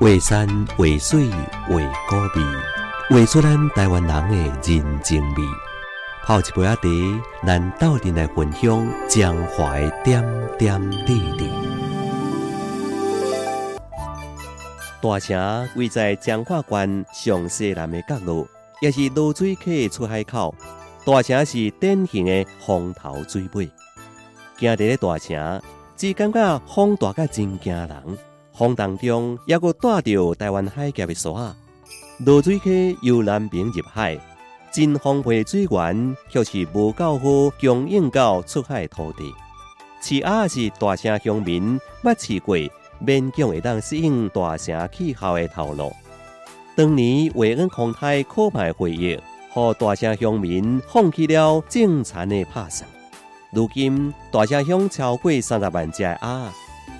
画山画水画古味，画出咱台湾人的人情味。泡一杯阿茶，咱斗阵来分享江淮点点滴滴。大城位在彰化县上西南的角落，也是罗水客的出海口。大城是典型的风头水尾，行伫咧大城，只感觉风大甲真惊人。风当中，也阁带着台湾海峡的沙。落水溪由南边入海，真丰沛的水源却是无够好供应到出海土地。饲鸭是大城乡民捌试过，勉强会当适应大城气候的头路。当年维恩洪台可怕回忆，和大城乡民放弃了正残的拍算。如今大城乡超过三十万只鸭。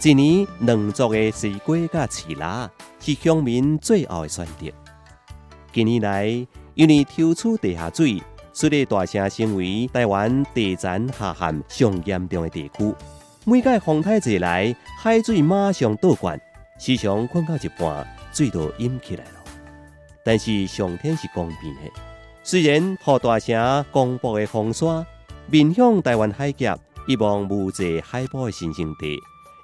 一年两足的水果甲饲拉是乡民最后的选择。近年来，因为抽取地下水，使得大城成为台湾地层下陷上严重的地区。每届风台一来，海水马上倒灌，时常困到一半，水都淹起来了。但是上天是公平的，虽然和大城公布的风沙面向台湾海峡，一望无际海波的新生地。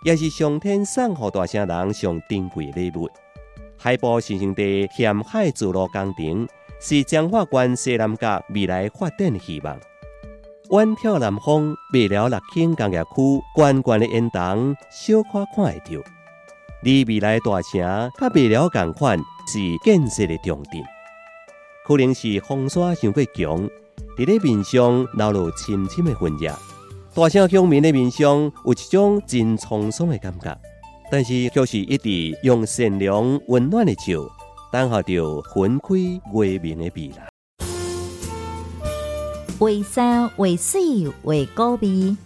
也是上天送予大城人上珍贵礼物。海波新生地沿海筑路工程，是彰化县西南角未来发展的希望。远眺南方，未了六轻工业区，悬悬的烟筒，小可看会到。离未来大城，甲未了共款，是建设的重点。可能是风沙太过强，伫咧面上流露深深的痕迹。大城乡民的面上有一种真沧桑的感觉，但是却是一直用善良温暖的笑，等候着分开月明的未来。为山为水为高味，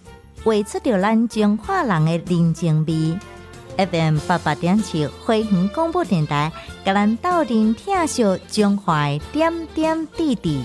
画出着咱中华人的人情味。FM 八八点七花园广播电台，甲咱斗阵听笑中华点点滴滴。